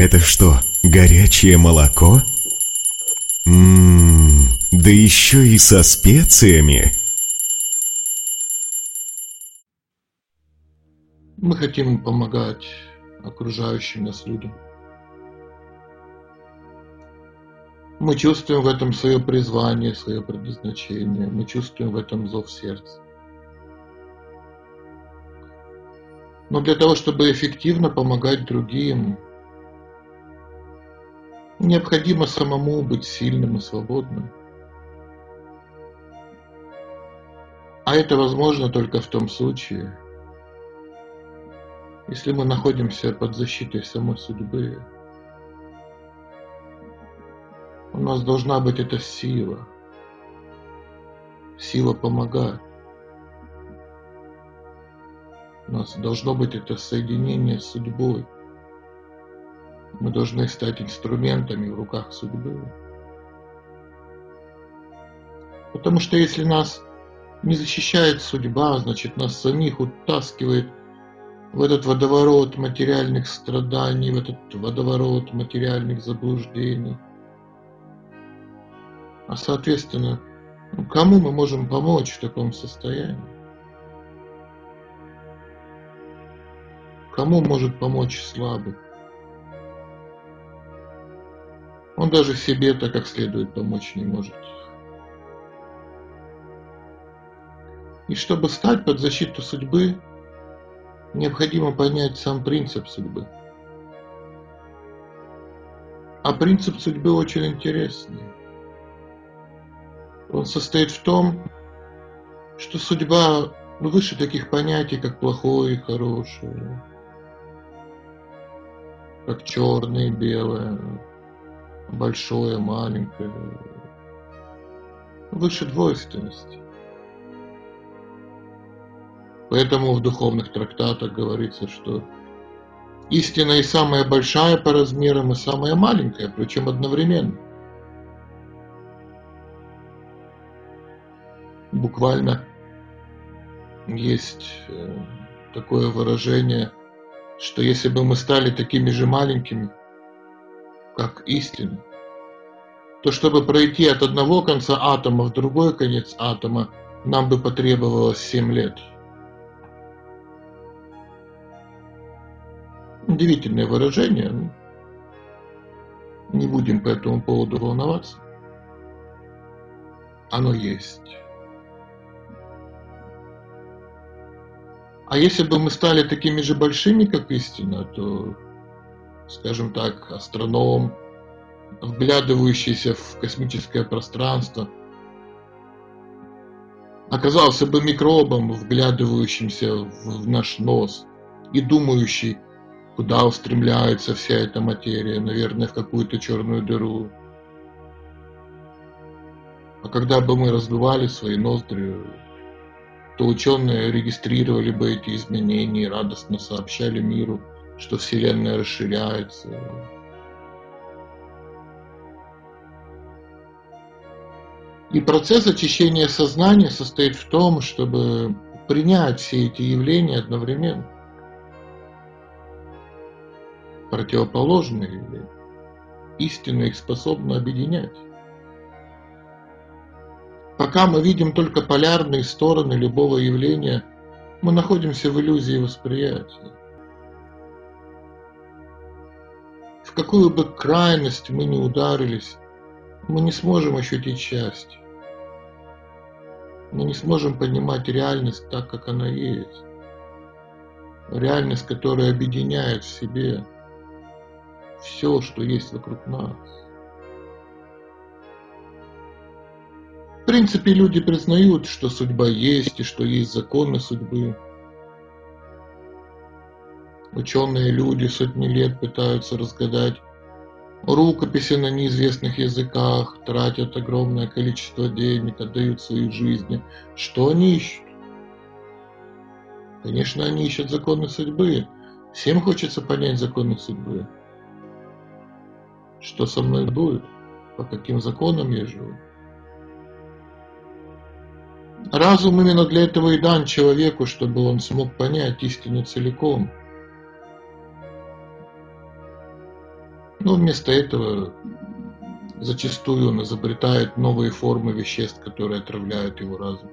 Это что, горячее молоко? Ммм, да еще и со специями. Мы хотим помогать окружающим нас людям. Мы чувствуем в этом свое призвание, свое предназначение. Мы чувствуем в этом зов сердца. Но для того, чтобы эффективно помогать другим, необходимо самому быть сильным и свободным. А это возможно только в том случае, если мы находимся под защитой самой судьбы. У нас должна быть эта сила. Сила помогать. У нас должно быть это соединение с судьбой. Мы должны стать инструментами в руках судьбы. Потому что если нас не защищает судьба, значит нас самих утаскивает в этот водоворот материальных страданий, в этот водоворот материальных заблуждений – а соответственно, ну, кому мы можем помочь в таком состоянии? Кому может помочь слабый? Он даже себе-то как следует помочь не может. И чтобы стать под защиту судьбы, необходимо понять сам принцип судьбы. А принцип судьбы очень интересный. Он состоит в том, что судьба выше таких понятий, как плохое и хорошее, как черное и белое, большое, маленькое, выше двойственности. Поэтому в духовных трактатах говорится, что истина и самая большая по размерам, и самая маленькая, причем одновременно. буквально есть э, такое выражение, что если бы мы стали такими же маленькими, как истина, то чтобы пройти от одного конца атома в другой конец атома, нам бы потребовалось 7 лет. Удивительное выражение. Не будем по этому поводу волноваться. Оно есть. А если бы мы стали такими же большими, как истина, то, скажем так, астроном, вглядывающийся в космическое пространство, оказался бы микробом, вглядывающимся в наш нос и думающий, куда устремляется вся эта материя, наверное, в какую-то черную дыру. А когда бы мы раздували свои ноздри, то ученые регистрировали бы эти изменения и радостно сообщали миру, что Вселенная расширяется. И процесс очищения сознания состоит в том, чтобы принять все эти явления одновременно. Противоположные явления. Истина их способна объединять. Пока мы видим только полярные стороны любого явления, мы находимся в иллюзии восприятия. Какую бы крайность мы ни ударились, мы не сможем ощутить счастье. Мы не сможем понимать реальность так, как она есть. Реальность, которая объединяет в себе все, что есть вокруг нас. В принципе, люди признают, что судьба есть и что есть законы судьбы. Ученые люди сотни лет пытаются разгадать рукописи на неизвестных языках, тратят огромное количество денег, отдают свои жизни. Что они ищут? Конечно, они ищут законы судьбы. Всем хочется понять законы судьбы. Что со мной будет? По каким законам я живу? Разум именно для этого и дан человеку, чтобы он смог понять истину целиком. Но вместо этого зачастую он изобретает новые формы веществ, которые отравляют его разум.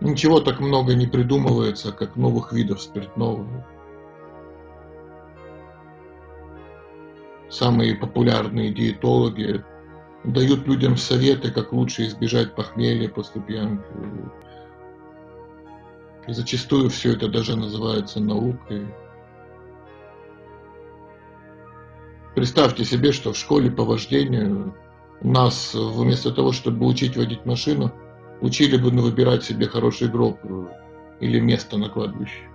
Ничего так много не придумывается, как новых видов спиртного. Самые популярные диетологи дают людям советы, как лучше избежать похмелья после пьянки. И зачастую все это даже называется наукой. Представьте себе, что в школе по вождению нас вместо того, чтобы учить водить машину, учили бы выбирать себе хороший гроб или место на кладбище.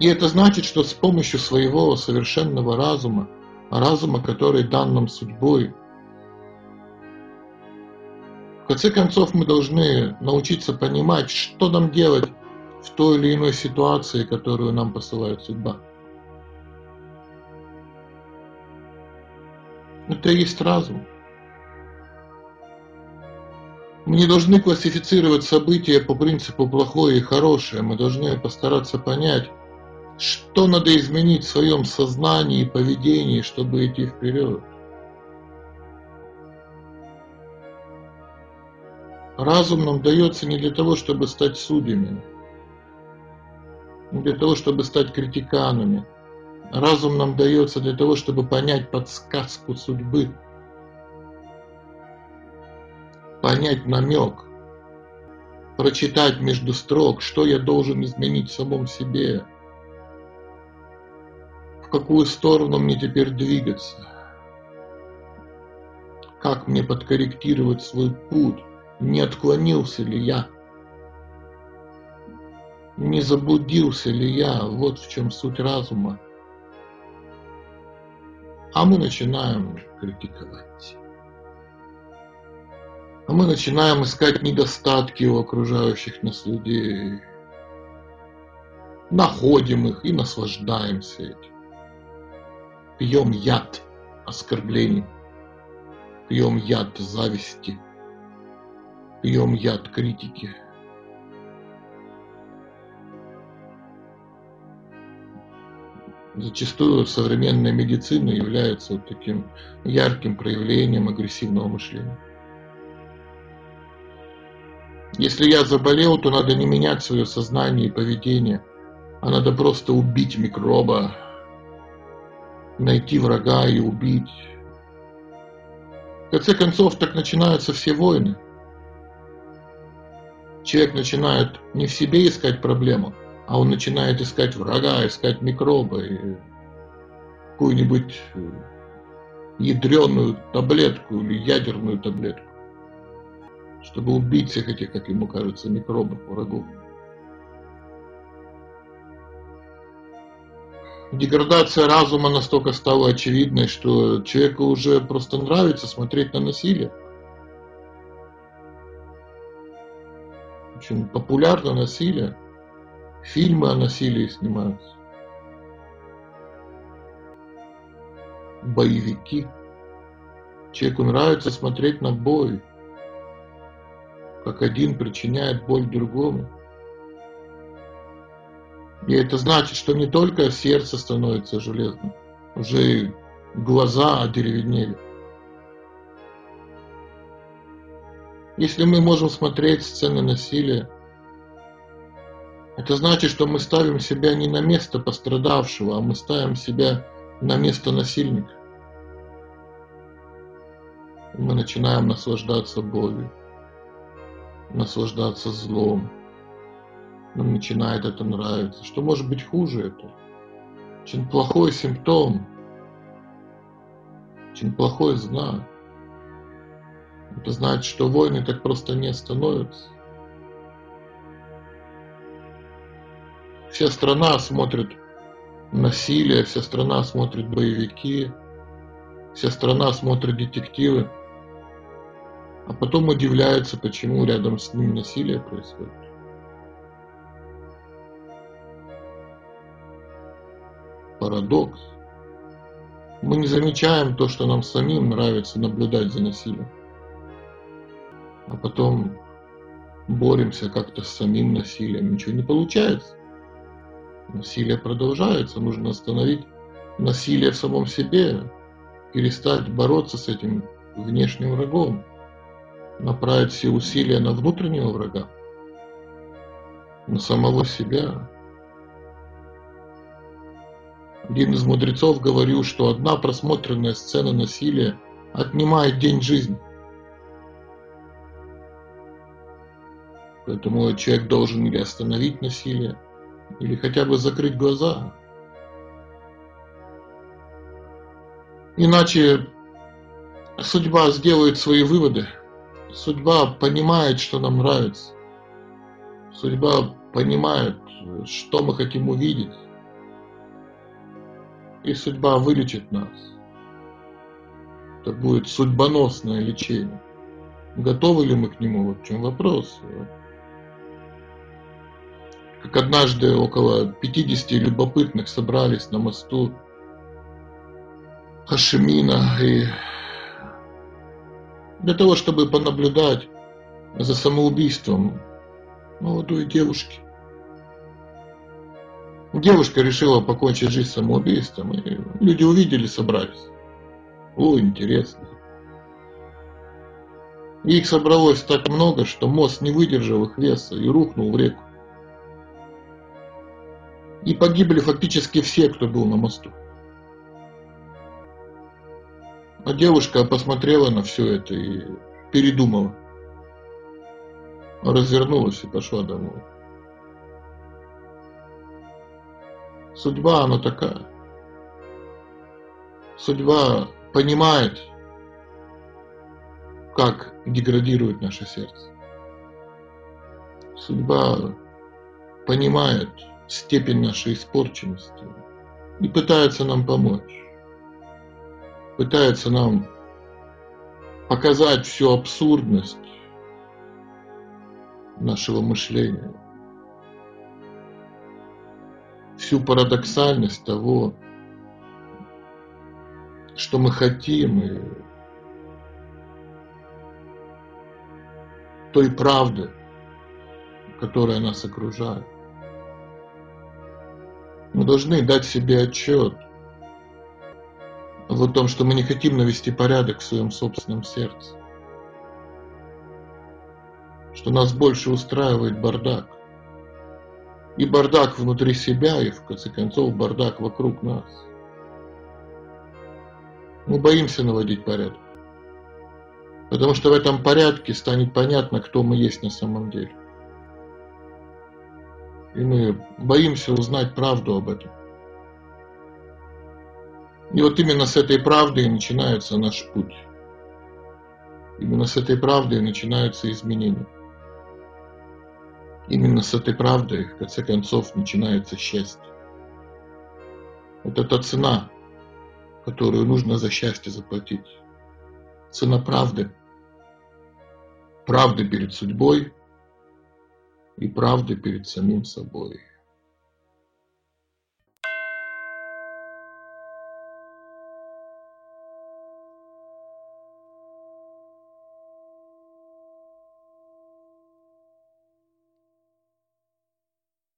И это значит, что с помощью своего совершенного разума, разума, который дан нам судьбой, в конце концов мы должны научиться понимать, что нам делать в той или иной ситуации, которую нам посылает судьба. Это и есть разум. Мы не должны классифицировать события по принципу плохое и хорошее. Мы должны постараться понять, что надо изменить в своем сознании и поведении, чтобы идти вперед. Разум нам дается не для того, чтобы стать судьями, не для того, чтобы стать критиканами. Разум нам дается для того, чтобы понять подсказку судьбы, понять намек, прочитать между строк, что я должен изменить в самом себе, в какую сторону мне теперь двигаться, как мне подкорректировать свой путь, не отклонился ли я, не заблудился ли я, вот в чем суть разума. А мы начинаем критиковать. А мы начинаем искать недостатки у окружающих нас людей. Находим их и наслаждаемся этим. Пьем яд оскорблений. Пьем яд зависти. Пьем яд критики. Зачастую современная медицина является вот таким ярким проявлением агрессивного мышления. Если я заболел, то надо не менять свое сознание и поведение, а надо просто убить микроба, найти врага и убить. В конце концов, так начинаются все войны. Человек начинает не в себе искать проблему, а он начинает искать врага, искать микроба, и какую-нибудь ядреную таблетку или ядерную таблетку чтобы убить всех этих, как ему кажется, микробов, врагов. Деградация разума настолько стала очевидной, что человеку уже просто нравится смотреть на насилие. Очень популярно насилие. Фильмы о насилии снимаются. Боевики. Человеку нравится смотреть на бой как один причиняет боль другому. И это значит, что не только сердце становится железным, уже и глаза одеревенели. Если мы можем смотреть сцены насилия, это значит, что мы ставим себя не на место пострадавшего, а мы ставим себя на место насильника. Мы начинаем наслаждаться болью наслаждаться злом. Нам начинает это нравиться. Что может быть хуже это? Очень плохой симптом. Очень плохой знак. Это значит, что войны так просто не остановятся. Вся страна смотрит насилие, вся страна смотрит боевики, вся страна смотрит детективы а потом удивляются, почему рядом с ним насилие происходит. Парадокс. Мы не замечаем то, что нам самим нравится наблюдать за насилием. А потом боремся как-то с самим насилием. Ничего не получается. Насилие продолжается, нужно остановить насилие в самом себе, перестать бороться с этим внешним врагом, направить все усилия на внутреннего врага, на самого себя. Один из мудрецов говорил, что одна просмотренная сцена насилия отнимает день жизни. Поэтому человек должен или остановить насилие, или хотя бы закрыть глаза. Иначе судьба сделает свои выводы. Судьба понимает, что нам нравится. Судьба понимает, что мы хотим увидеть. И судьба вылечит нас. Это будет судьбоносное лечение. Готовы ли мы к нему? Вот в чем вопрос как однажды около 50 любопытных собрались на мосту Хашимина и для того, чтобы понаблюдать за самоубийством молодой девушки. Девушка решила покончить жизнь самоубийством, и люди увидели, собрались. О, интересно. их собралось так много, что мост не выдержал их веса и рухнул в реку. И погибли фактически все, кто был на мосту. А девушка посмотрела на все это и передумала. Развернулась и пошла домой. Судьба, она такая. Судьба понимает, как деградирует наше сердце. Судьба понимает, степень нашей испорченности и пытается нам помочь. Пытается нам показать всю абсурдность нашего мышления, всю парадоксальность того, что мы хотим, и той правды, которая нас окружает. Мы должны дать себе отчет в том, что мы не хотим навести порядок в своем собственном сердце. Что нас больше устраивает бардак. И бардак внутри себя, и в конце концов бардак вокруг нас. Мы боимся наводить порядок. Потому что в этом порядке станет понятно, кто мы есть на самом деле. И мы боимся узнать правду об этом. И вот именно с этой правдой начинается наш путь. Именно с этой правдой начинаются изменения. Именно с этой правдой, в конце концов, начинается счастье. Это та цена, которую нужно за счастье заплатить. Цена правды. Правды перед судьбой, и правды перед самим собой.